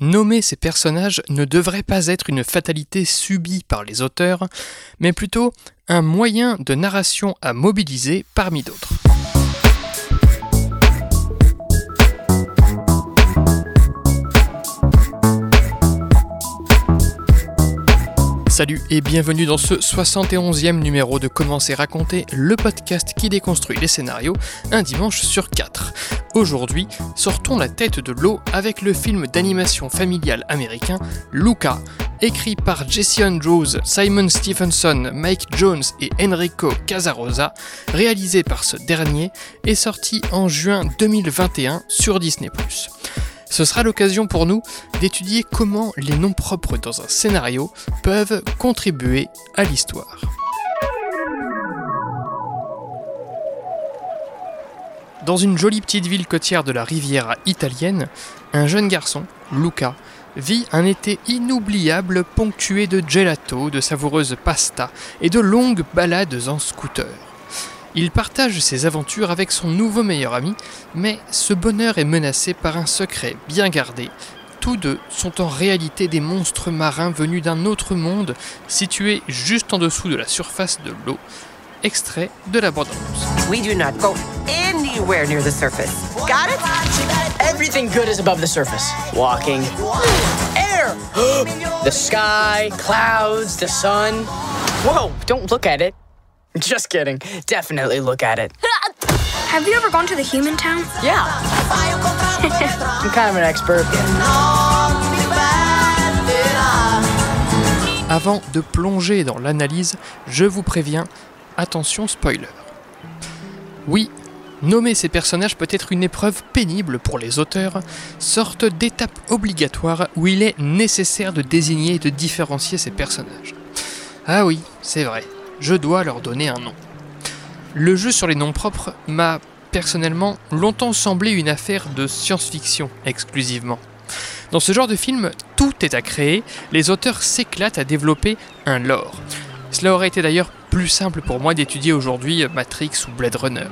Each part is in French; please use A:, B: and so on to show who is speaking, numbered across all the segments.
A: Nommer ces personnages ne devrait pas être une fatalité subie par les auteurs, mais plutôt un moyen de narration à mobiliser parmi d'autres. Salut et bienvenue dans ce 71e numéro de Commencer raconter, le podcast qui déconstruit les scénarios un dimanche sur 4. Aujourd'hui, sortons la tête de l'eau avec le film d'animation familiale américain Luca, écrit par Jesse Andrews, Simon Stephenson, Mike Jones et Enrico Casarosa, réalisé par ce dernier et sorti en juin 2021 sur Disney ⁇ ce sera l'occasion pour nous d'étudier comment les noms propres dans un scénario peuvent contribuer à l'histoire. Dans une jolie petite ville côtière de la Riviera italienne, un jeune garçon, Luca, vit un été inoubliable ponctué de gelato, de savoureuses pasta et de longues balades en scooter. Il partage ses aventures avec son nouveau meilleur ami, mais ce bonheur est menacé par un secret bien gardé. Tous deux sont en réalité des monstres marins venus d'un autre monde, situé juste en dessous de la surface de l'eau. Extrait de la bande
B: We do not go anywhere near the surface. Got it?
C: Everything good is above the surface. Walking. Air! the sky, clouds, the sun. Whoa, don't look at it. Just kidding. Definitely look at it.
D: Have you ever gone to the human town?
C: Yeah. I'm kind of an expert.
A: Avant de plonger dans l'analyse, je vous préviens, attention spoiler. Oui, nommer ces personnages peut être une épreuve pénible pour les auteurs, sorte d'étape obligatoire où il est nécessaire de désigner et de différencier ces personnages. Ah oui, c'est vrai, je dois leur donner un nom. Le jeu sur les noms propres m'a personnellement longtemps semblé une affaire de science-fiction exclusivement. Dans ce genre de film, tout est à créer, les auteurs s'éclatent à développer un lore. Cela aurait été d'ailleurs plus simple pour moi d'étudier aujourd'hui Matrix ou Blade Runner.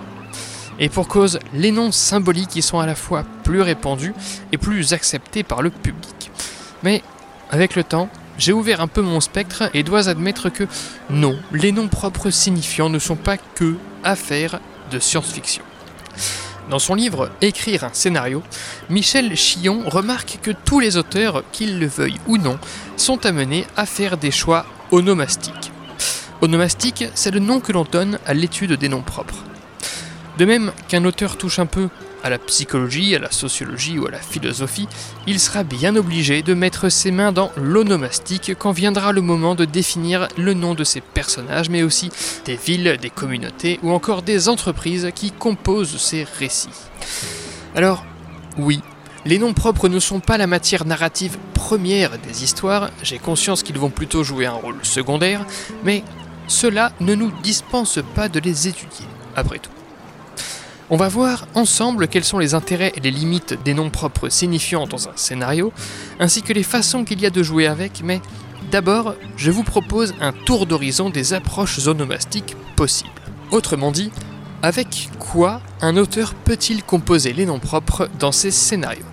A: Et pour cause, les noms symboliques y sont à la fois plus répandus et plus acceptés par le public. Mais avec le temps, j'ai ouvert un peu mon spectre et dois admettre que non, les noms propres signifiants ne sont pas que affaires de science-fiction. Dans son livre Écrire un scénario, Michel Chillon remarque que tous les auteurs, qu'ils le veuillent ou non, sont amenés à faire des choix onomastiques. Onomastique, c'est le nom que l'on donne à l'étude des noms propres. De même qu'un auteur touche un peu à la psychologie, à la sociologie ou à la philosophie, il sera bien obligé de mettre ses mains dans l'onomastique quand viendra le moment de définir le nom de ses personnages, mais aussi des villes, des communautés ou encore des entreprises qui composent ces récits. Alors, oui, les noms propres ne sont pas la matière narrative première des histoires, j'ai conscience qu'ils vont plutôt jouer un rôle secondaire, mais cela ne nous dispense pas de les étudier, après tout. On va voir ensemble quels sont les intérêts et les limites des noms propres signifiants dans un scénario, ainsi que les façons qu'il y a de jouer avec, mais d'abord, je vous propose un tour d'horizon des approches onomastiques possibles. Autrement dit, avec quoi un auteur peut-il composer les noms propres dans ses scénarios?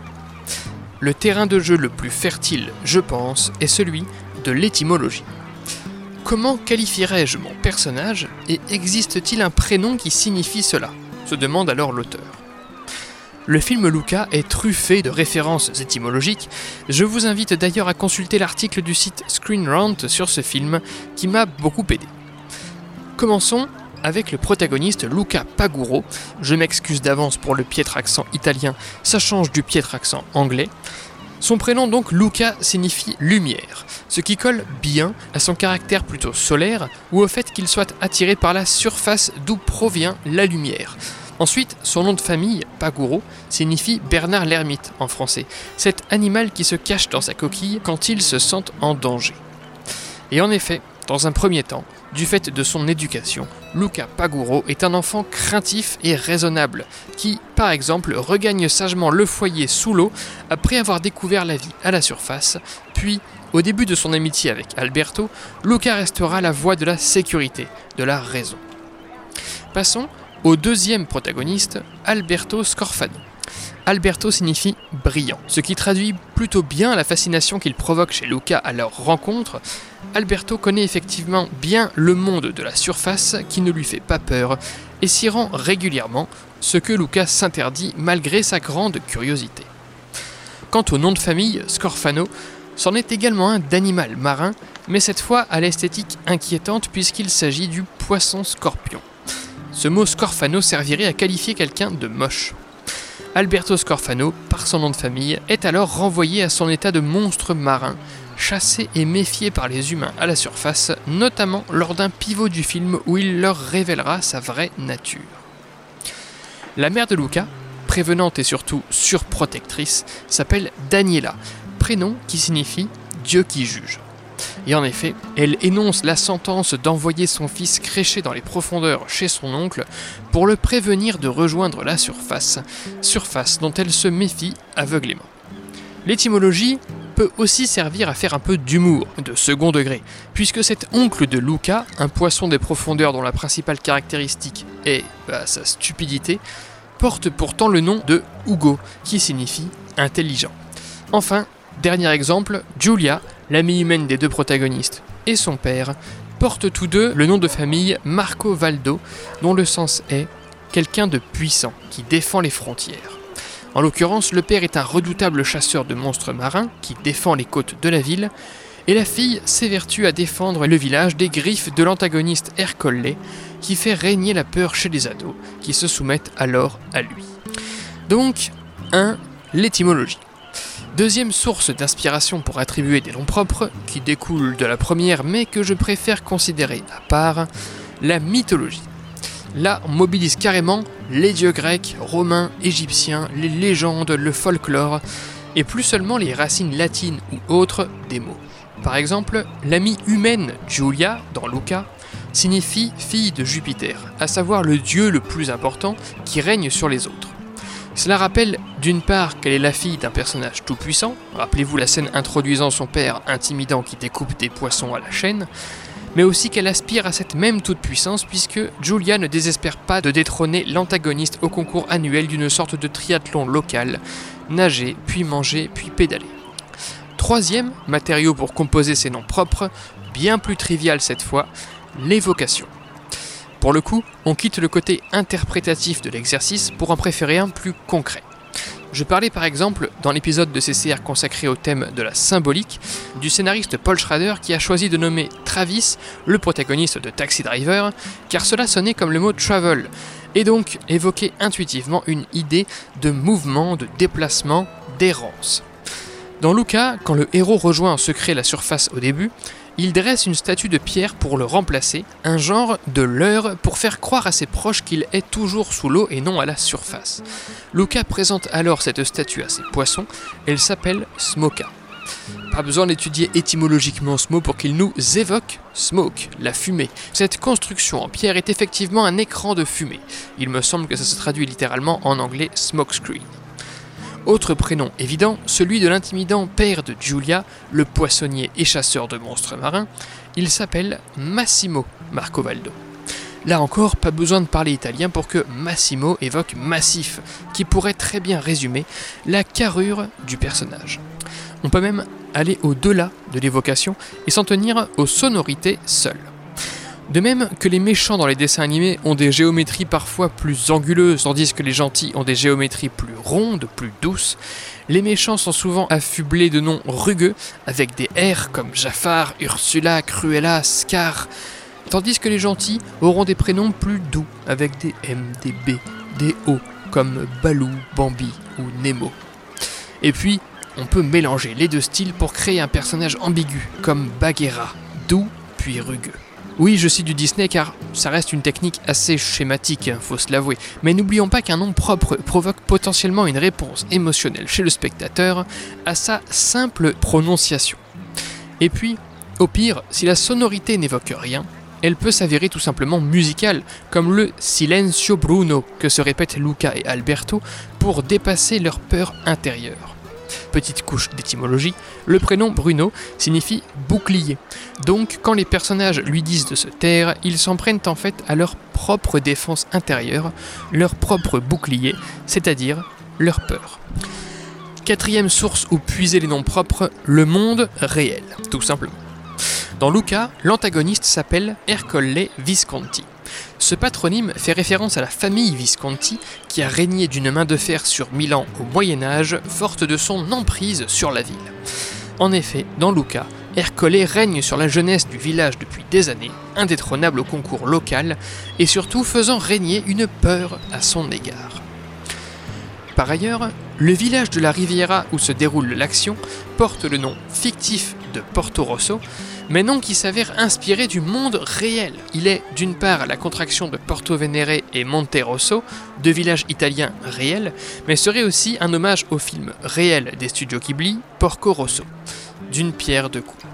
A: Le terrain de jeu le plus fertile, je pense, est celui de l'étymologie. Comment qualifierais-je mon personnage et existe-t-il un prénom qui signifie cela? Se demande alors l'auteur. Le film Luca est truffé de références étymologiques, je vous invite d'ailleurs à consulter l'article du site Screen Rant sur ce film qui m'a beaucoup aidé. Commençons avec le protagoniste Luca Paguro, je m'excuse d'avance pour le piètre accent italien, ça change du piètre accent anglais. Son prénom donc Luca signifie lumière, ce qui colle bien à son caractère plutôt solaire ou au fait qu'il soit attiré par la surface d'où provient la lumière, Ensuite, son nom de famille, Paguro, signifie Bernard l'ermite en français, cet animal qui se cache dans sa coquille quand il se sent en danger. Et en effet, dans un premier temps, du fait de son éducation, Luca Paguro est un enfant craintif et raisonnable, qui, par exemple, regagne sagement le foyer sous l'eau après avoir découvert la vie à la surface, puis, au début de son amitié avec Alberto, Luca restera la voix de la sécurité, de la raison. Passons au deuxième protagoniste, Alberto Scorfano. Alberto signifie brillant, ce qui traduit plutôt bien la fascination qu'il provoque chez Luca à leur rencontre. Alberto connaît effectivement bien le monde de la surface qui ne lui fait pas peur et s'y rend régulièrement, ce que Luca s'interdit malgré sa grande curiosité. Quant au nom de famille, Scorfano, c'en est également un d'animal marin, mais cette fois à l'esthétique inquiétante puisqu'il s'agit du poisson scorpion. Ce mot Scorfano servirait à qualifier quelqu'un de moche. Alberto Scorfano, par son nom de famille, est alors renvoyé à son état de monstre marin, chassé et méfié par les humains à la surface, notamment lors d'un pivot du film où il leur révélera sa vraie nature. La mère de Luca, prévenante et surtout surprotectrice, s'appelle Daniela, prénom qui signifie Dieu qui juge. Et en effet, elle énonce la sentence d'envoyer son fils crécher dans les profondeurs chez son oncle pour le prévenir de rejoindre la surface, surface dont elle se méfie aveuglément. L'étymologie peut aussi servir à faire un peu d'humour, de second degré, puisque cet oncle de Luca, un poisson des profondeurs dont la principale caractéristique est bah, sa stupidité, porte pourtant le nom de Hugo, qui signifie intelligent. Enfin, dernier exemple, Julia, l'amie humaine des deux protagonistes, et son père, portent tous deux le nom de famille Marco Valdo, dont le sens est quelqu'un de puissant, qui défend les frontières. En l'occurrence, le père est un redoutable chasseur de monstres marins qui défend les côtes de la ville, et la fille s'évertue à défendre le village des griffes de l'antagoniste Ercole, qui fait régner la peur chez les ados, qui se soumettent alors à lui. Donc, 1. L'étymologie. Deuxième source d'inspiration pour attribuer des noms propres, qui découle de la première mais que je préfère considérer à part, la mythologie. Là, on mobilise carrément les dieux grecs, romains, égyptiens, les légendes, le folklore, et plus seulement les racines latines ou autres des mots. Par exemple, l'amie humaine Julia, dans Luca, signifie fille de Jupiter, à savoir le dieu le plus important qui règne sur les autres. Cela rappelle d'une part qu'elle est la fille d'un personnage tout-puissant, rappelez-vous la scène introduisant son père intimidant qui découpe des poissons à la chaîne, mais aussi qu'elle aspire à cette même toute-puissance puisque Julia ne désespère pas de détrôner l'antagoniste au concours annuel d'une sorte de triathlon local, nager, puis manger, puis pédaler. Troisième matériau pour composer ses noms propres, bien plus trivial cette fois, l'évocation. Pour le coup, on quitte le côté interprétatif de l'exercice pour en préférer un plus concret. Je parlais par exemple, dans l'épisode de CCR consacré au thème de la symbolique, du scénariste Paul Schrader qui a choisi de nommer Travis le protagoniste de Taxi Driver, car cela sonnait comme le mot travel, et donc évoquait intuitivement une idée de mouvement, de déplacement, d'errance. Dans Luca, quand le héros rejoint en secret la surface au début, il dresse une statue de pierre pour le remplacer, un genre de leurre pour faire croire à ses proches qu'il est toujours sous l'eau et non à la surface. Luca présente alors cette statue à ses poissons, elle s'appelle Smoka. Pas besoin d'étudier étymologiquement ce mot pour qu'il nous évoque smoke, la fumée. Cette construction en pierre est effectivement un écran de fumée. Il me semble que ça se traduit littéralement en anglais smokescreen. Autre prénom évident, celui de l'intimidant père de Giulia, le poissonnier et chasseur de monstres marins, il s'appelle Massimo Marcovaldo. Là encore, pas besoin de parler italien pour que Massimo évoque massif, qui pourrait très bien résumer la carrure du personnage. On peut même aller au-delà de l'évocation et s'en tenir aux sonorités seules. De même que les méchants dans les dessins animés ont des géométries parfois plus anguleuses, tandis que les gentils ont des géométries plus rondes, plus douces, les méchants sont souvent affublés de noms rugueux, avec des R comme Jafar, Ursula, Cruella, Scar, tandis que les gentils auront des prénoms plus doux, avec des M, des B, des O, comme Balou, Bambi ou Nemo. Et puis, on peut mélanger les deux styles pour créer un personnage ambigu, comme Bagheera, doux puis rugueux. Oui, je cite du Disney car ça reste une technique assez schématique, faut se l'avouer. Mais n'oublions pas qu'un nom propre provoque potentiellement une réponse émotionnelle chez le spectateur à sa simple prononciation. Et puis, au pire, si la sonorité n'évoque rien, elle peut s'avérer tout simplement musicale, comme le Silencio Bruno que se répètent Luca et Alberto pour dépasser leur peur intérieure. Petite couche d'étymologie, le prénom Bruno signifie bouclier. Donc quand les personnages lui disent de se taire, ils s'en prennent en fait à leur propre défense intérieure, leur propre bouclier, c'est-à-dire leur peur. Quatrième source où puiser les noms propres, le monde réel, tout simplement. Dans Luca, l'antagoniste s'appelle Ercole Visconti. Ce patronyme fait référence à la famille Visconti qui a régné d'une main de fer sur Milan au Moyen Âge, forte de son emprise sur la ville. En effet, dans Luca, Ercole règne sur la jeunesse du village depuis des années, indétrônable au concours local, et surtout faisant régner une peur à son égard. Par ailleurs, le village de la Riviera où se déroule l'action porte le nom fictif de Porto Rosso, mais nom qui s'avère inspiré du monde réel. Il est d'une part la contraction de Porto Venere et Monte Rosso, deux villages italiens réels, mais serait aussi un hommage au film réel des studios Ghibli, Porco Rosso. D'une pierre deux coups.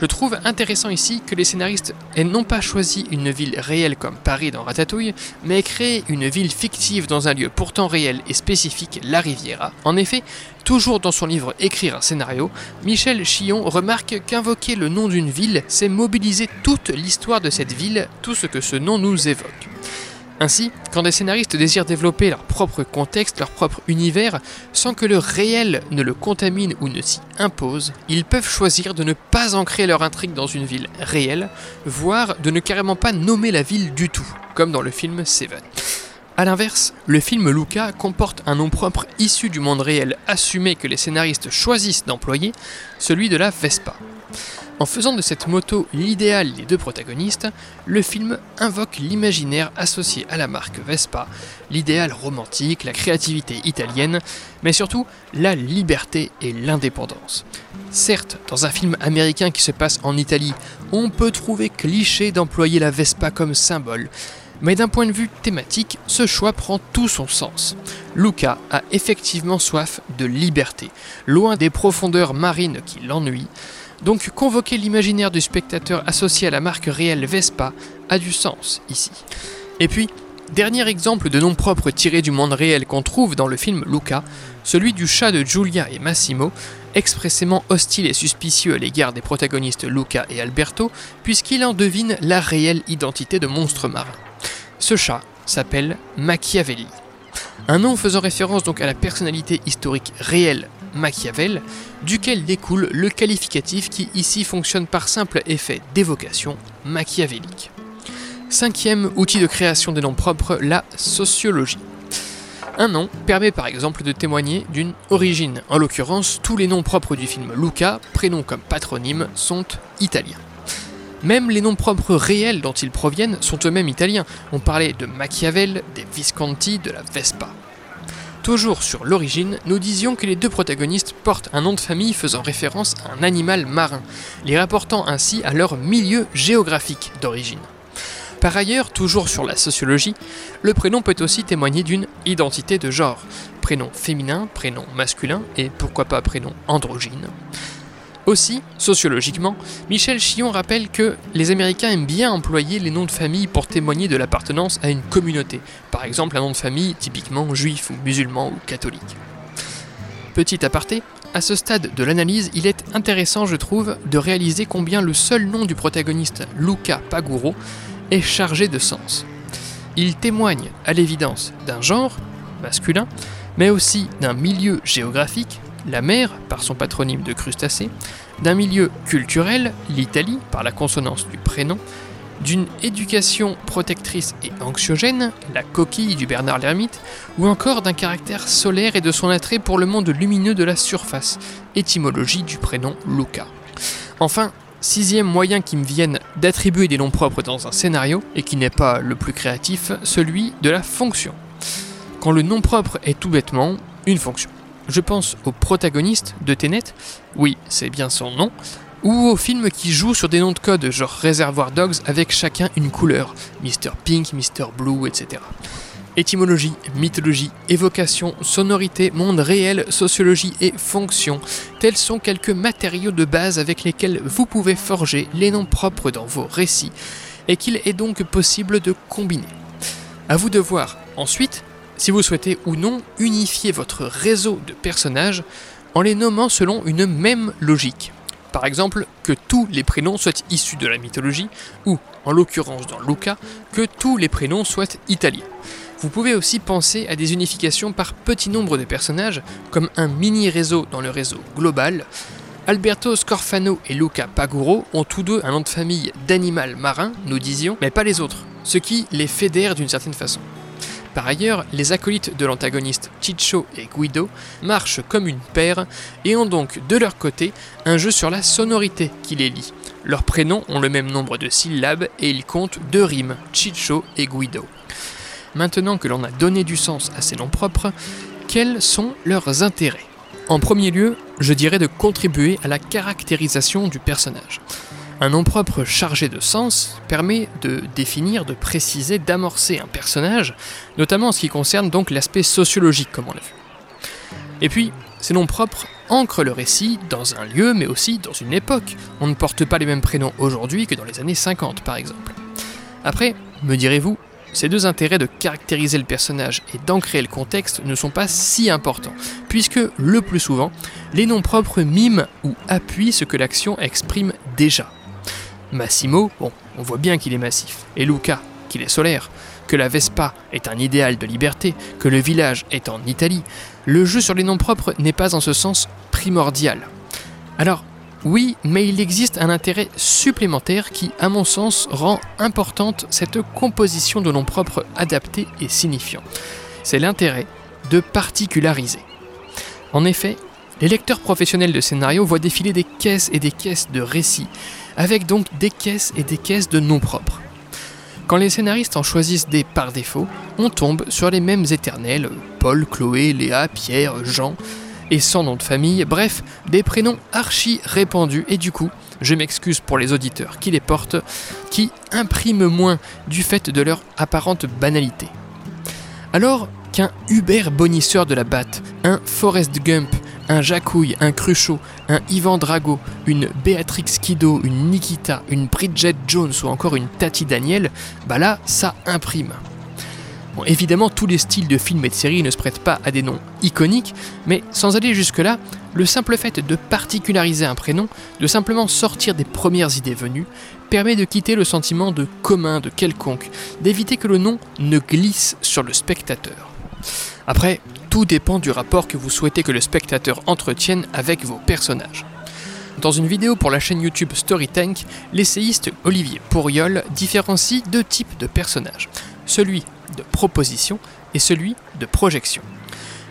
A: Je trouve intéressant ici que les scénaristes aient non pas choisi une ville réelle comme Paris dans Ratatouille, mais créé une ville fictive dans un lieu pourtant réel et spécifique, la Riviera. En effet, toujours dans son livre Écrire un scénario, Michel Chillon remarque qu'invoquer le nom d'une ville, c'est mobiliser toute l'histoire de cette ville, tout ce que ce nom nous évoque. Ainsi, quand des scénaristes désirent développer leur propre contexte, leur propre univers, sans que le réel ne le contamine ou ne s'y impose, ils peuvent choisir de ne pas ancrer leur intrigue dans une ville réelle, voire de ne carrément pas nommer la ville du tout, comme dans le film Seven. A l'inverse, le film Luca comporte un nom propre issu du monde réel assumé que les scénaristes choisissent d'employer, celui de la Vespa. En faisant de cette moto l'idéal des deux protagonistes, le film invoque l'imaginaire associé à la marque Vespa, l'idéal romantique, la créativité italienne, mais surtout la liberté et l'indépendance. Certes, dans un film américain qui se passe en Italie, on peut trouver cliché d'employer la Vespa comme symbole, mais d'un point de vue thématique, ce choix prend tout son sens. Luca a effectivement soif de liberté, loin des profondeurs marines qui l'ennuient, donc convoquer l'imaginaire du spectateur associé à la marque réelle Vespa a du sens ici. Et puis, dernier exemple de nom propre tiré du monde réel qu'on trouve dans le film Luca, celui du chat de Giulia et Massimo, expressément hostile et suspicieux à l'égard des protagonistes Luca et Alberto, puisqu'il en devine la réelle identité de monstre marin. Ce chat s'appelle Machiavelli. Un nom faisant référence donc à la personnalité historique réelle Machiavel, duquel découle le qualificatif qui ici fonctionne par simple effet d'évocation machiavélique. Cinquième outil de création des noms propres, la sociologie. Un nom permet par exemple de témoigner d'une origine. En l'occurrence, tous les noms propres du film Luca, prénoms comme patronyme, sont italiens. Même les noms propres réels dont ils proviennent sont eux-mêmes italiens. On parlait de Machiavel, des Visconti, de la Vespa. Toujours sur l'origine, nous disions que les deux protagonistes portent un nom de famille faisant référence à un animal marin, les rapportant ainsi à leur milieu géographique d'origine. Par ailleurs, toujours sur la sociologie, le prénom peut aussi témoigner d'une identité de genre, prénom féminin, prénom masculin et pourquoi pas prénom androgyne. Aussi, sociologiquement, Michel Chillon rappelle que les Américains aiment bien employer les noms de famille pour témoigner de l'appartenance à une communauté, par exemple un nom de famille typiquement juif ou musulman ou catholique. Petit aparté, à ce stade de l'analyse, il est intéressant, je trouve, de réaliser combien le seul nom du protagoniste, Luca Paguro, est chargé de sens. Il témoigne, à l'évidence, d'un genre, masculin, mais aussi d'un milieu géographique, la mer par son patronyme de crustacé, d'un milieu culturel, l'Italie par la consonance du prénom, d'une éducation protectrice et anxiogène, la coquille du Bernard l'Ermite, ou encore d'un caractère solaire et de son attrait pour le monde lumineux de la surface, étymologie du prénom Luca. Enfin, sixième moyen qui me vienne d'attribuer des noms propres dans un scénario, et qui n'est pas le plus créatif, celui de la fonction. Quand le nom propre est tout bêtement une fonction. Je pense au protagoniste de Tenet, oui, c'est bien son nom, ou aux films qui jouent sur des noms de code genre Reservoir Dogs avec chacun une couleur, Mr. Pink, Mr. Blue, etc. Étymologie, mythologie, évocation, sonorité, monde réel, sociologie et fonction, tels sont quelques matériaux de base avec lesquels vous pouvez forger les noms propres dans vos récits, et qu'il est donc possible de combiner. À vous de voir ensuite si vous souhaitez ou non unifier votre réseau de personnages en les nommant selon une même logique. Par exemple, que tous les prénoms soient issus de la mythologie, ou, en l'occurrence dans Luca, que tous les prénoms soient italiens. Vous pouvez aussi penser à des unifications par petit nombre de personnages, comme un mini-réseau dans le réseau global. Alberto Scorfano et Luca Paguro ont tous deux un nom de famille d'animal marin, nous disions, mais pas les autres, ce qui les fédère d'une certaine façon. Par ailleurs, les acolytes de l'antagoniste Chicho et Guido marchent comme une paire et ont donc de leur côté un jeu sur la sonorité qui les lie. Leurs prénoms ont le même nombre de syllabes et ils comptent deux rimes, Chicho et Guido. Maintenant que l'on a donné du sens à ces noms propres, quels sont leurs intérêts? En premier lieu, je dirais de contribuer à la caractérisation du personnage. Un nom propre chargé de sens permet de définir, de préciser, d'amorcer un personnage, notamment en ce qui concerne donc l'aspect sociologique, comme on l'a vu. Et puis, ces noms propres ancrent le récit dans un lieu, mais aussi dans une époque. On ne porte pas les mêmes prénoms aujourd'hui que dans les années 50, par exemple. Après, me direz-vous, ces deux intérêts de caractériser le personnage et d'ancrer le contexte ne sont pas si importants, puisque le plus souvent, les noms propres miment ou appuient ce que l'action exprime déjà. Massimo, on voit bien qu'il est massif, et Luca, qu'il est solaire, que la Vespa est un idéal de liberté, que le village est en Italie, le jeu sur les noms propres n'est pas en ce sens primordial. Alors, oui, mais il existe un intérêt supplémentaire qui, à mon sens, rend importante cette composition de noms propres adaptés et signifiants. C'est l'intérêt de particulariser. En effet, les lecteurs professionnels de scénario voient défiler des caisses et des caisses de récits, avec donc des caisses et des caisses de noms propres. Quand les scénaristes en choisissent des par défaut, on tombe sur les mêmes éternels, Paul, Chloé, Léa, Pierre, Jean, et sans nom de famille, bref, des prénoms archi répandus, et du coup, je m'excuse pour les auditeurs qui les portent, qui impriment moins du fait de leur apparente banalité. Alors qu'un Hubert bonisseur de la batte, un Forrest Gump, un Jacouille, un Cruchot, un Ivan Drago, une Béatrix Kido, une Nikita, une Bridget Jones ou encore une Tati Daniel, bah là, ça imprime. Évidemment, tous les styles de films et de séries ne se prêtent pas à des noms iconiques, mais sans aller jusque-là, le simple fait de particulariser un prénom, de simplement sortir des premières idées venues, permet de quitter le sentiment de commun, de quelconque, d'éviter que le nom ne glisse sur le spectateur. Après, tout dépend du rapport que vous souhaitez que le spectateur entretienne avec vos personnages. Dans une vidéo pour la chaîne YouTube Storytank, l'essayiste Olivier Pourriol différencie deux types de personnages, celui de proposition et celui de projection.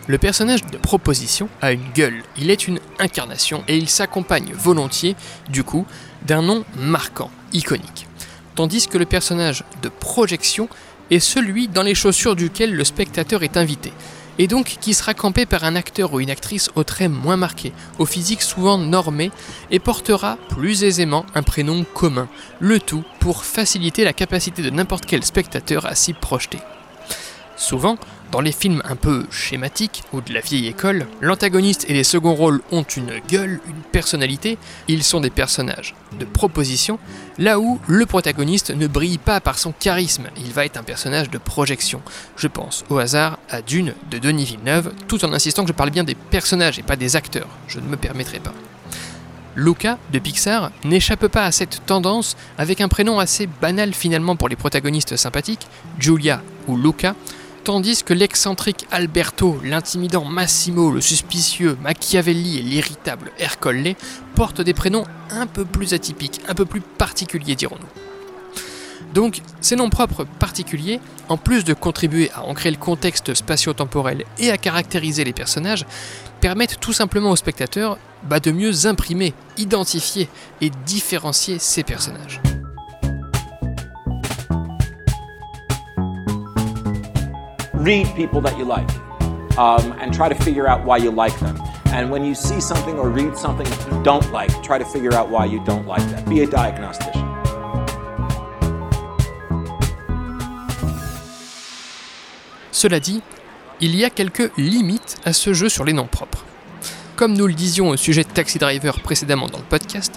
A: Le personnage de proposition a une gueule, il est une incarnation et il s'accompagne volontiers, du coup, d'un nom marquant, iconique. Tandis que le personnage de projection est celui dans les chaussures duquel le spectateur est invité, et donc qui sera campé par un acteur ou une actrice au trait moins marqué, au physique souvent normé, et portera plus aisément un prénom commun, le tout pour faciliter la capacité de n'importe quel spectateur à s'y projeter. Souvent, dans les films un peu schématiques ou de la vieille école, l'antagoniste et les seconds rôles ont une gueule, une personnalité, ils sont des personnages de proposition, là où le protagoniste ne brille pas par son charisme, il va être un personnage de projection. Je pense au hasard à Dune de Denis Villeneuve, tout en insistant que je parle bien des personnages et pas des acteurs, je ne me permettrai pas. Luca de Pixar n'échappe pas à cette tendance avec un prénom assez banal finalement pour les protagonistes sympathiques, Julia ou Luca, tandis que l'excentrique Alberto, l'intimidant Massimo, le suspicieux Machiavelli et l'irritable Ercole portent des prénoms un peu plus atypiques, un peu plus particuliers dirons-nous. Donc, ces noms propres particuliers, en plus de contribuer à ancrer le contexte spatio-temporel et à caractériser les personnages, permettent tout simplement aux spectateurs bah, de mieux imprimer, identifier et différencier ces personnages.
E: Read people that you like and try to figure out why you like them. And when you see something or read something you don't like, try to figure out why you don't like that. Be a diagnostician.
A: Cela dit, il y a quelques limites à ce jeu sur les noms propres. Comme nous le disions au sujet de Taxi Driver précédemment dans le podcast,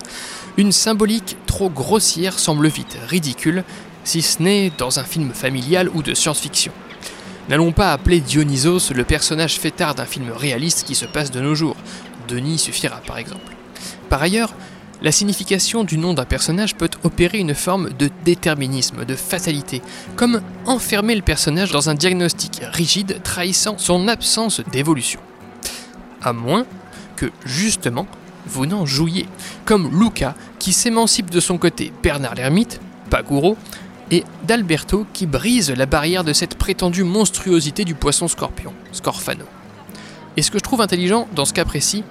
A: une symbolique trop grossière semble vite ridicule, si ce n'est dans un film familial ou de science-fiction. N'allons pas appeler Dionysos le personnage fêtard d'un film réaliste qui se passe de nos jours. Denis suffira par exemple. Par ailleurs, la signification du nom d'un personnage peut opérer une forme de déterminisme, de fatalité, comme enfermer le personnage dans un diagnostic rigide trahissant son absence d'évolution. À moins que, justement, vous n'en jouiez, comme Luca qui s'émancipe de son côté Bernard l'ermite, Paguro, et d'Alberto qui brise la barrière de cette prétendue monstruosité du poisson scorpion, Scorfano. Et ce que je trouve intelligent dans ce cas précis,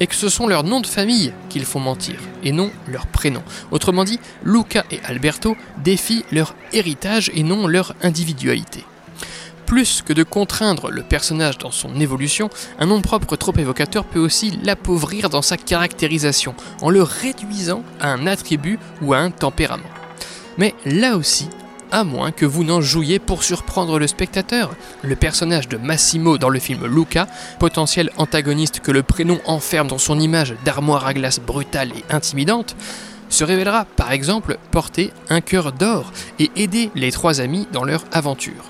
A: est que ce sont leurs noms de famille qu'ils font mentir, et non leur prénom. Autrement dit, Luca et Alberto défient leur héritage et non leur individualité. Plus que de contraindre le personnage dans son évolution, un nom propre trop évocateur peut aussi l'appauvrir dans sa caractérisation, en le réduisant à un attribut ou à un tempérament. Mais là aussi, à moins que vous n'en jouiez pour surprendre le spectateur. Le personnage de Massimo dans le film Luca, potentiel antagoniste que le prénom enferme dans son image d'armoire à glace brutale et intimidante, se révélera par exemple porter un cœur d'or et aider les trois amis dans leur aventure.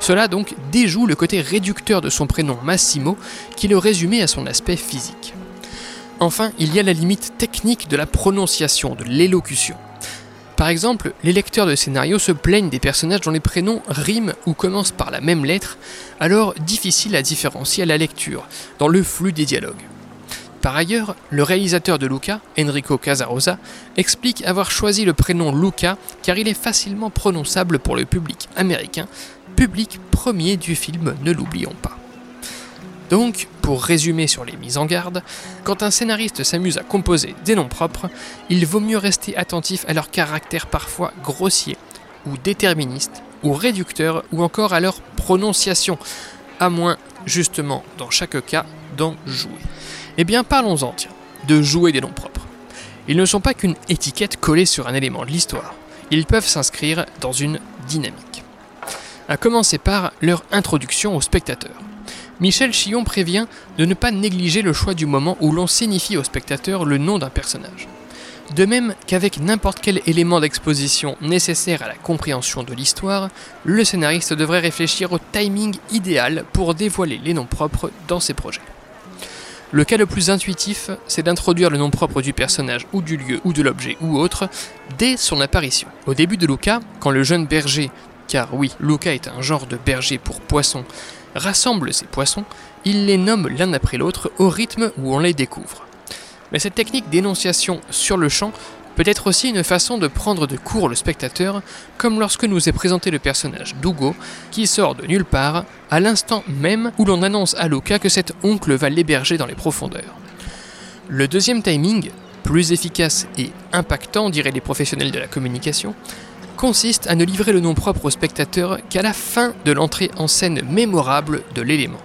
A: Cela donc déjoue le côté réducteur de son prénom Massimo qui le résumait à son aspect physique. Enfin, il y a la limite technique de la prononciation, de l'élocution. Par exemple, les lecteurs de scénarios se plaignent des personnages dont les prénoms riment ou commencent par la même lettre, alors difficile à différencier à la lecture, dans le flux des dialogues. Par ailleurs, le réalisateur de Luca, Enrico Casarosa, explique avoir choisi le prénom Luca car il est facilement prononçable pour le public américain, public premier du film, ne l'oublions pas. Donc, pour résumer sur les mises en garde, quand un scénariste s'amuse à composer des noms propres, il vaut mieux rester attentif à leur caractère parfois grossier, ou déterministe, ou réducteur, ou encore à leur prononciation, à moins, justement, dans chaque cas, d'en jouer. Eh bien, parlons-en, tiens, de jouer des noms propres. Ils ne sont pas qu'une étiquette collée sur un élément de l'histoire, ils peuvent s'inscrire dans une dynamique. À commencer par leur introduction au spectateur. Michel Chillon prévient de ne pas négliger le choix du moment où l'on signifie au spectateur le nom d'un personnage. De même qu'avec n'importe quel élément d'exposition nécessaire à la compréhension de l'histoire, le scénariste devrait réfléchir au timing idéal pour dévoiler les noms propres dans ses projets. Le cas le plus intuitif, c'est d'introduire le nom propre du personnage ou du lieu ou de l'objet ou autre dès son apparition. Au début de Luca, quand le jeune berger, car oui, Luca est un genre de berger pour poissons, rassemble ces poissons, il les nomme l'un après l'autre au rythme où on les découvre. Mais cette technique d'énonciation sur le champ peut être aussi une façon de prendre de court le spectateur, comme lorsque nous est présenté le personnage d'Hugo, qui sort de nulle part, à l'instant même où l'on annonce à Luca que cet oncle va l'héberger dans les profondeurs. Le deuxième timing, plus efficace et impactant, diraient les professionnels de la communication, consiste à ne livrer le nom propre au spectateur qu'à la fin de l'entrée en scène mémorable de l'élément.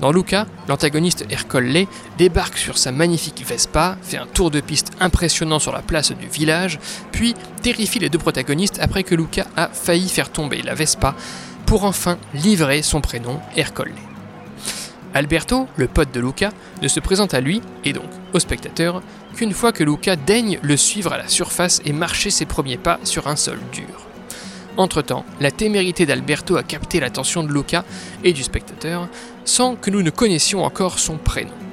A: Dans Luca, l'antagoniste Ercole débarque sur sa magnifique Vespa, fait un tour de piste impressionnant sur la place du village, puis terrifie les deux protagonistes après que Luca a failli faire tomber la Vespa pour enfin livrer son prénom Ercole. Alberto, le pote de Luca, ne se présente à lui, et donc au spectateur, qu'une fois que Luca daigne le suivre à la surface et marcher ses premiers pas sur un sol dur. Entre-temps, la témérité d'Alberto a capté l'attention de Luca et du spectateur sans que nous ne connaissions encore son prénom.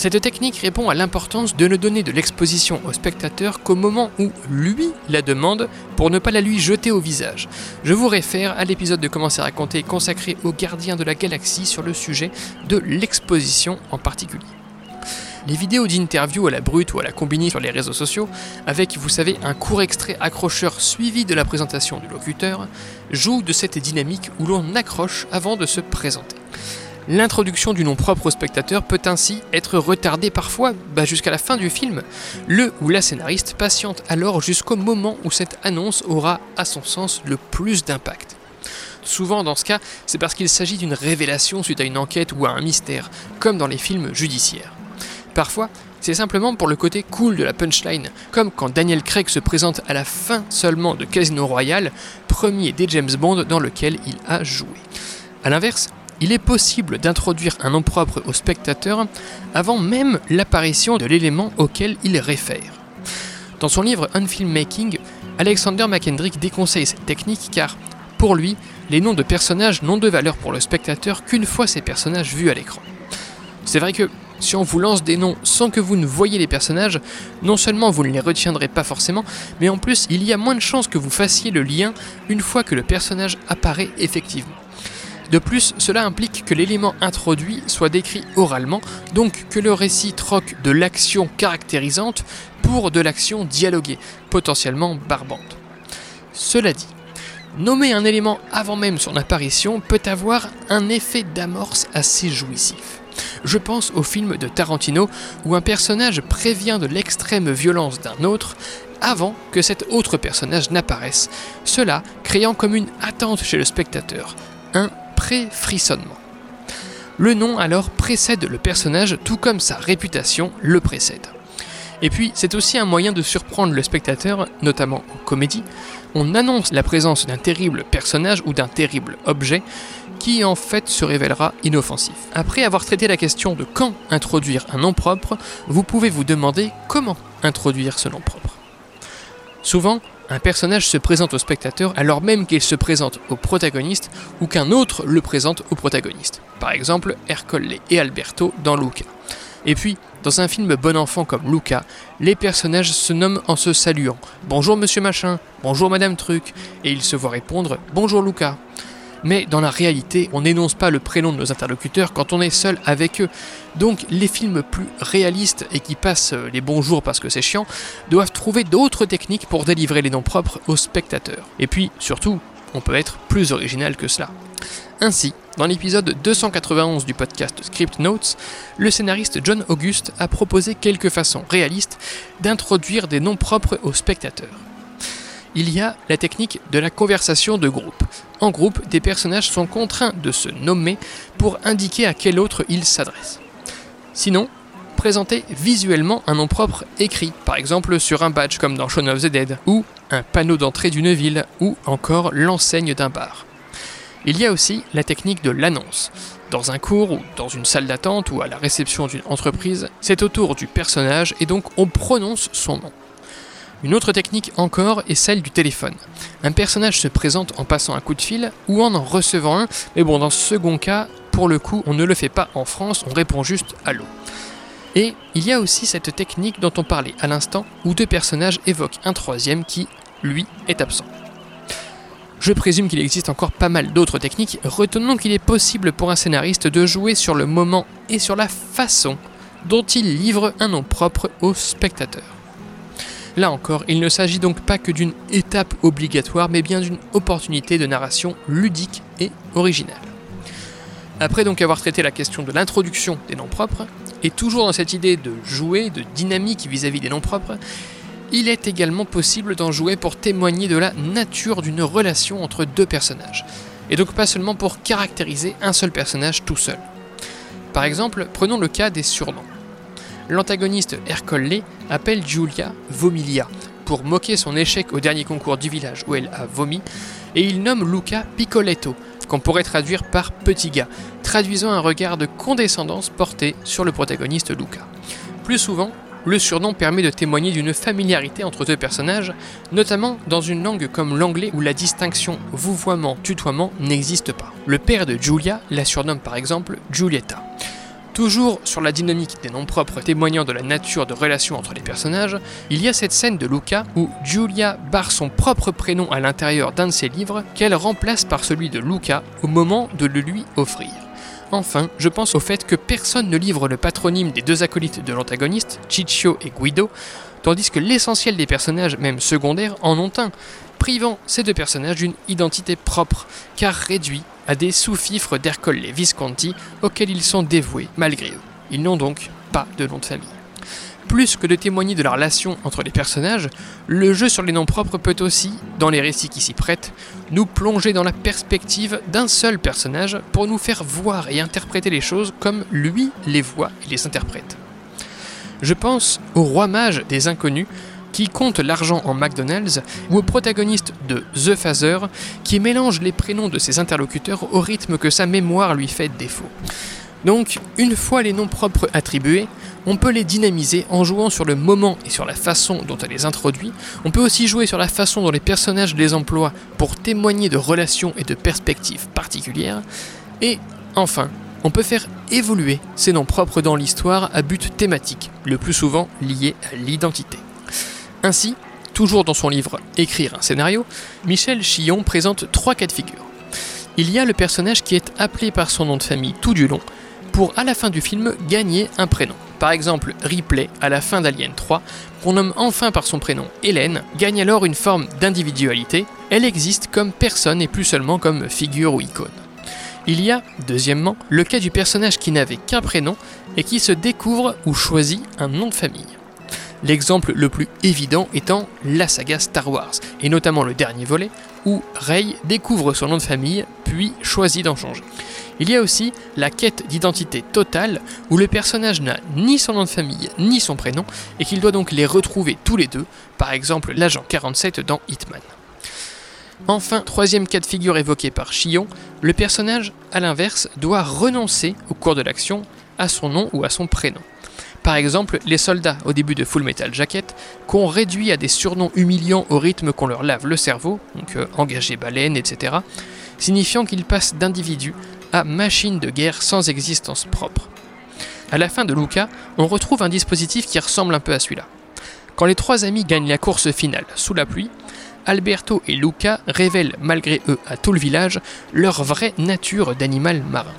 A: Cette technique répond à l'importance de ne donner de l'exposition au spectateur qu'au moment où lui la demande pour ne pas la lui jeter au visage. Je vous réfère à l'épisode de Commencer à raconter consacré aux gardiens de la galaxie sur le sujet de l'exposition en particulier. Les vidéos d'interview à la brute ou à la combinée sur les réseaux sociaux, avec, vous savez, un court extrait accrocheur suivi de la présentation du locuteur, jouent de cette dynamique où l'on accroche avant de se présenter. L'introduction du nom propre au spectateur peut ainsi être retardée parfois bah, jusqu'à la fin du film. Le ou la scénariste patiente alors jusqu'au moment où cette annonce aura, à son sens, le plus d'impact. Souvent, dans ce cas, c'est parce qu'il s'agit d'une révélation suite à une enquête ou à un mystère, comme dans les films judiciaires. Parfois, c'est simplement pour le côté cool de la punchline, comme quand Daniel Craig se présente à la fin seulement de Casino Royale, premier des James Bond dans lequel il a joué. A l'inverse, il est possible d'introduire un nom propre au spectateur avant même l'apparition de l'élément auquel il réfère. Dans son livre Unfilmmaking, Alexander McKendrick déconseille cette technique car, pour lui, les noms de personnages n'ont de valeur pour le spectateur qu'une fois ces personnages vus à l'écran. C'est vrai que si on vous lance des noms sans que vous ne voyiez les personnages, non seulement vous ne les retiendrez pas forcément, mais en plus il y a moins de chances que vous fassiez le lien une fois que le personnage apparaît effectivement. De plus, cela implique que l'élément introduit soit décrit oralement, donc que le récit troque de l'action caractérisante pour de l'action dialoguée, potentiellement barbante. Cela dit, nommer un élément avant même son apparition peut avoir un effet d'amorce assez jouissif. Je pense au film de Tarantino où un personnage prévient de l'extrême violence d'un autre avant que cet autre personnage n'apparaisse, cela créant comme une attente chez le spectateur, pré-frissonnement. Le nom alors précède le personnage tout comme sa réputation le précède. Et puis, c'est aussi un moyen de surprendre le spectateur, notamment en comédie. On annonce la présence d'un terrible personnage ou d'un terrible objet qui en fait se révélera inoffensif. Après avoir traité la question de quand introduire un nom propre, vous pouvez vous demander comment introduire ce nom propre. Souvent, un personnage se présente au spectateur alors même qu'il se présente au protagoniste ou qu'un autre le présente au protagoniste. Par exemple, Ercole et Alberto dans Luca. Et puis, dans un film bon enfant comme Luca, les personnages se nomment en se saluant. Bonjour monsieur machin, bonjour madame truc, et ils se voient répondre Bonjour Luca mais dans la réalité, on n'énonce pas le prénom de nos interlocuteurs quand on est seul avec eux. Donc les films plus réalistes et qui passent les bons jours parce que c'est chiant, doivent trouver d'autres techniques pour délivrer les noms propres aux spectateurs. Et puis, surtout, on peut être plus original que cela. Ainsi, dans l'épisode 291 du podcast Script Notes, le scénariste John August a proposé quelques façons réalistes d'introduire des noms propres aux spectateurs il y a la technique de la conversation de groupe. En groupe, des personnages sont contraints de se nommer pour indiquer à quel autre ils s'adressent. Sinon, présenter visuellement un nom propre écrit, par exemple sur un badge comme dans Shaun of the Dead, ou un panneau d'entrée d'une ville, ou encore l'enseigne d'un bar. Il y a aussi la technique de l'annonce. Dans un cours ou dans une salle d'attente ou à la réception d'une entreprise, c'est au tour du personnage et donc on prononce son nom. Une autre technique encore est celle du téléphone. Un personnage se présente en passant un coup de fil ou en en recevant un, mais bon, dans ce second cas, pour le coup, on ne le fait pas en France, on répond juste allô. Et il y a aussi cette technique dont on parlait à l'instant, où deux personnages évoquent un troisième qui, lui, est absent. Je présume qu'il existe encore pas mal d'autres techniques, retenons qu'il est possible pour un scénariste de jouer sur le moment et sur la façon dont il livre un nom propre au spectateur. Là encore, il ne s'agit donc pas que d'une étape obligatoire, mais bien d'une opportunité de narration ludique et originale. Après donc avoir traité la question de l'introduction des noms propres, et toujours dans cette idée de jouer, de dynamique vis-à-vis des noms propres, il est également possible d'en jouer pour témoigner de la nature d'une relation entre deux personnages, et donc pas seulement pour caractériser un seul personnage tout seul. Par exemple, prenons le cas des surnoms l'antagoniste Ercole appelle Giulia Vomilia pour moquer son échec au dernier concours du village où elle a vomi, et il nomme Luca Piccoletto, qu'on pourrait traduire par petit gars, traduisant un regard de condescendance porté sur le protagoniste Luca. Plus souvent, le surnom permet de témoigner d'une familiarité entre deux personnages, notamment dans une langue comme l'anglais où la distinction vouvoiement-tutoiement n'existe pas. Le père de Giulia la surnomme par exemple Giulietta. Toujours sur la dynamique des noms propres témoignant de la nature de relation entre les personnages, il y a cette scène de Luca où Giulia barre son propre prénom à l'intérieur d'un de ses livres qu'elle remplace par celui de Luca au moment de le lui offrir. Enfin, je pense au fait que personne ne livre le patronyme des deux acolytes de l'antagoniste, Ciccio et Guido, tandis que l'essentiel des personnages, même secondaires, en ont un, privant ces deux personnages d'une identité propre, car réduits à des sous-fifres d'Ercole Visconti auxquels ils sont dévoués malgré eux. Ils n'ont donc pas de nom de famille. Plus que de témoigner de la relation entre les personnages, le jeu sur les noms propres peut aussi, dans les récits qui s'y prêtent, nous plonger dans la perspective d'un seul personnage pour nous faire voir et interpréter les choses comme lui les voit et les interprète. Je pense au roi mage des inconnus qui compte l'argent en McDonald's, ou au protagoniste de The Phaser, qui mélange les prénoms de ses interlocuteurs au rythme que sa mémoire lui fait défaut. Donc, une fois les noms propres attribués, on peut les dynamiser en jouant sur le moment et sur la façon dont elle les introduit. On peut aussi jouer sur la façon dont les personnages les emploient pour témoigner de relations et de perspectives particulières. Et enfin, on peut faire évoluer ces noms propres dans l'histoire à but thématique, le plus souvent lié à l'identité. Ainsi, toujours dans son livre Écrire un scénario, Michel Chillon présente trois cas de figure. Il y a le personnage qui est appelé par son nom de famille tout du long, pour à la fin du film gagner un prénom. Par exemple, Ripley, à la fin d'Alien 3, qu'on nomme enfin par son prénom Hélène, gagne alors une forme d'individualité, elle existe comme personne et plus seulement comme figure ou icône. Il y a, deuxièmement, le cas du personnage qui n'avait qu'un prénom et qui se découvre ou choisit un nom de famille. L'exemple le plus évident étant la saga Star Wars, et notamment le dernier volet, où Rey découvre son nom de famille, puis choisit d'en changer. Il y a aussi la quête d'identité totale, où le personnage n'a ni son nom de famille, ni son prénom, et qu'il doit donc les retrouver tous les deux, par exemple l'agent 47 dans Hitman. Enfin, troisième cas de figure évoqué par Chillon, le personnage, à l'inverse, doit renoncer au cours de l'action à son nom ou à son prénom. Par exemple, les soldats au début de Full Metal Jacket, qu'on réduit à des surnoms humiliants au rythme qu'on leur lave le cerveau, donc euh, engagé baleine, etc., signifiant qu'ils passent d'individus à machines de guerre sans existence propre. À la fin de Luca, on retrouve un dispositif qui ressemble un peu à celui-là. Quand les trois amis gagnent la course finale sous la pluie, Alberto et Luca révèlent malgré eux à tout le village leur vraie nature d'animal marin.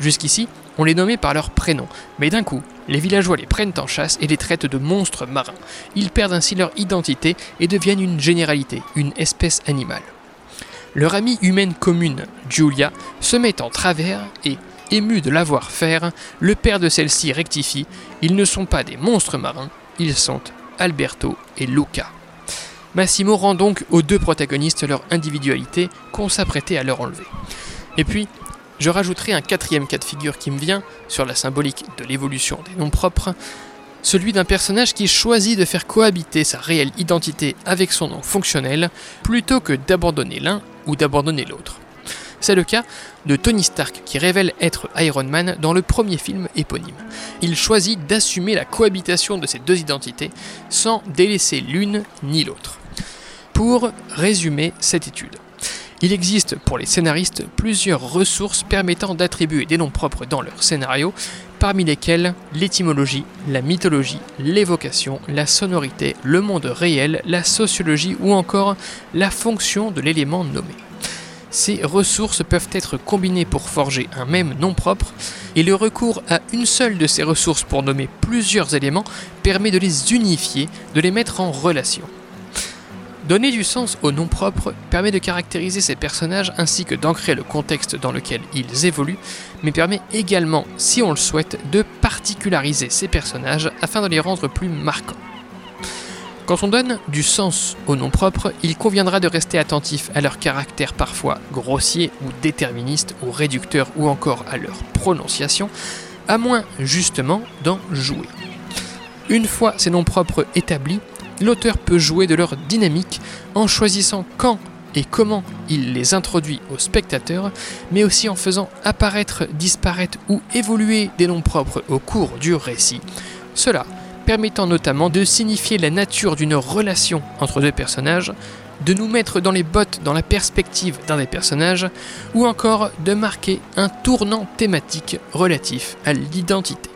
A: Jusqu'ici, on les nommait par leur prénom, mais d'un coup, les villageois les prennent en chasse et les traitent de monstres marins. Ils perdent ainsi leur identité et deviennent une généralité, une espèce animale. Leur amie humaine commune, Julia, se met en travers et, ému de la voir faire, le père de celle-ci rectifie ils ne sont pas des monstres marins, ils sont Alberto et Luca. Massimo rend donc aux deux protagonistes leur individualité qu'on s'apprêtait à leur enlever. Et puis, je rajouterai un quatrième cas de figure qui me vient sur la symbolique de l'évolution des noms propres, celui d'un personnage qui choisit de faire cohabiter sa réelle identité avec son nom fonctionnel plutôt que d'abandonner l'un ou d'abandonner l'autre. C'est le cas de Tony Stark qui révèle être Iron Man dans le premier film éponyme. Il choisit d'assumer la cohabitation de ces deux identités sans délaisser l'une ni l'autre. Pour résumer cette étude, il existe pour les scénaristes plusieurs ressources permettant d'attribuer des noms propres dans leur scénario, parmi lesquels l'étymologie, la mythologie, l'évocation, la sonorité, le monde réel, la sociologie ou encore la fonction de l'élément nommé. Ces ressources peuvent être combinées pour forger un même nom propre, et le recours à une seule de ces ressources pour nommer plusieurs éléments permet de les unifier, de les mettre en relation. Donner du sens au nom propre permet de caractériser ces personnages ainsi que d'ancrer le contexte dans lequel ils évoluent, mais permet également, si on le souhaite, de particulariser ces personnages afin de les rendre plus marquants. Quand on donne du sens au nom propre, il conviendra de rester attentif à leur caractère parfois grossier ou déterministe ou réducteur ou encore à leur prononciation, à moins justement d'en jouer. Une fois ces noms propres établis, l'auteur peut jouer de leur dynamique en choisissant quand et comment il les introduit au spectateur, mais aussi en faisant apparaître, disparaître ou évoluer des noms propres au cours du récit. Cela permettant notamment de signifier la nature d'une relation entre deux personnages, de nous mettre dans les bottes dans la perspective d'un des personnages, ou encore de marquer un tournant thématique relatif à l'identité.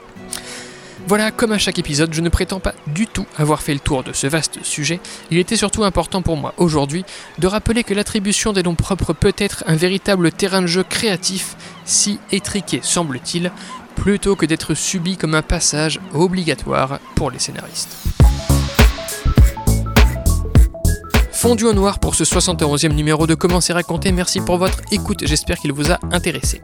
A: Voilà, comme à chaque épisode, je ne prétends pas du tout avoir fait le tour de ce vaste sujet. Il était surtout important pour moi aujourd'hui de rappeler que l'attribution des noms propres peut être un véritable terrain de jeu créatif, si étriqué semble-t-il, plutôt que d'être subi comme un passage obligatoire pour les scénaristes. Fondu au noir pour ce 71e numéro de Comment c'est raconté. Merci pour votre écoute, j'espère qu'il vous a intéressé.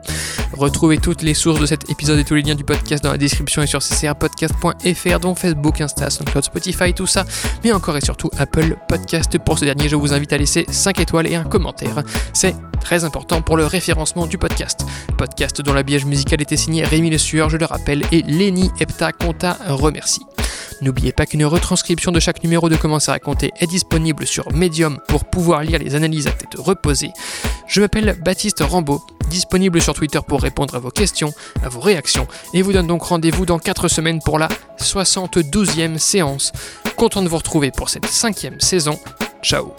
A: Retrouvez toutes les sources de cet épisode et tous les liens du podcast dans la description et sur ccrpodcast.fr, dont Facebook, Insta, SoundCloud, Spotify, tout ça, mais encore et surtout Apple Podcast. Pour ce dernier, je vous invite à laisser 5 étoiles et un commentaire. C'est très important pour le référencement du podcast. Podcast dont l'habillage musical était signé Rémi Le Sueur, je le rappelle, et Lenny Epta Conta remercie. N'oubliez pas qu'une retranscription de chaque numéro de Comment à raconter est disponible sur Medium pour pouvoir lire les analyses à tête reposée. Je m'appelle Baptiste Rambaud, disponible sur Twitter pour répondre à vos questions, à vos réactions, et vous donne donc rendez-vous dans 4 semaines pour la 72e séance. Content de vous retrouver pour cette cinquième saison. Ciao